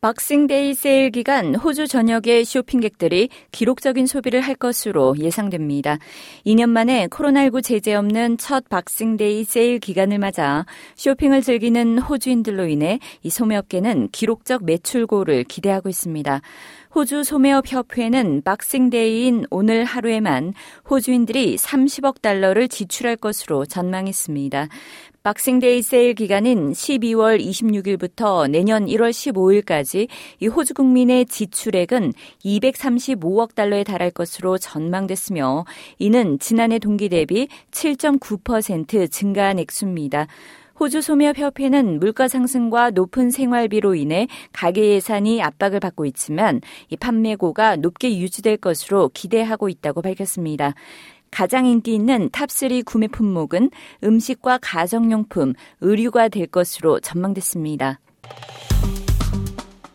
Boxing Day 세일 기간 호주 전역의 쇼핑객들이 기록적인 소비를 할 것으로 예상됩니다. 2년 만에 코로나19 제재 없는 첫 Boxing Day 세일 기간을 맞아 쇼핑을 즐기는 호주인들로 인해 이 소매업계는 기록적 매출고를 기대하고 있습니다. 호주 소매업 협회는 Boxing Day인 오늘 하루에만 호주인들이 30억 달러를 지출할 것으로 전망했습니다. Boxing Day 세일 기간인 12월 26일부터 내년 1월 15일까지 이 호주 국민의 지출액은 235억 달러에 달할 것으로 전망됐으며 이는 지난해 동기 대비 7.9% 증가한 액수입니다. 호주 소매업 협회는 물가 상승과 높은 생활비로 인해 가계 예산이 압박을 받고 있지만 이 판매고가 높게 유지될 것으로 기대하고 있다고 밝혔습니다. 가장 인기 있는 top3 구매 품목은 음식과 가정용품, 의류가 될 것으로 전망됐습니다.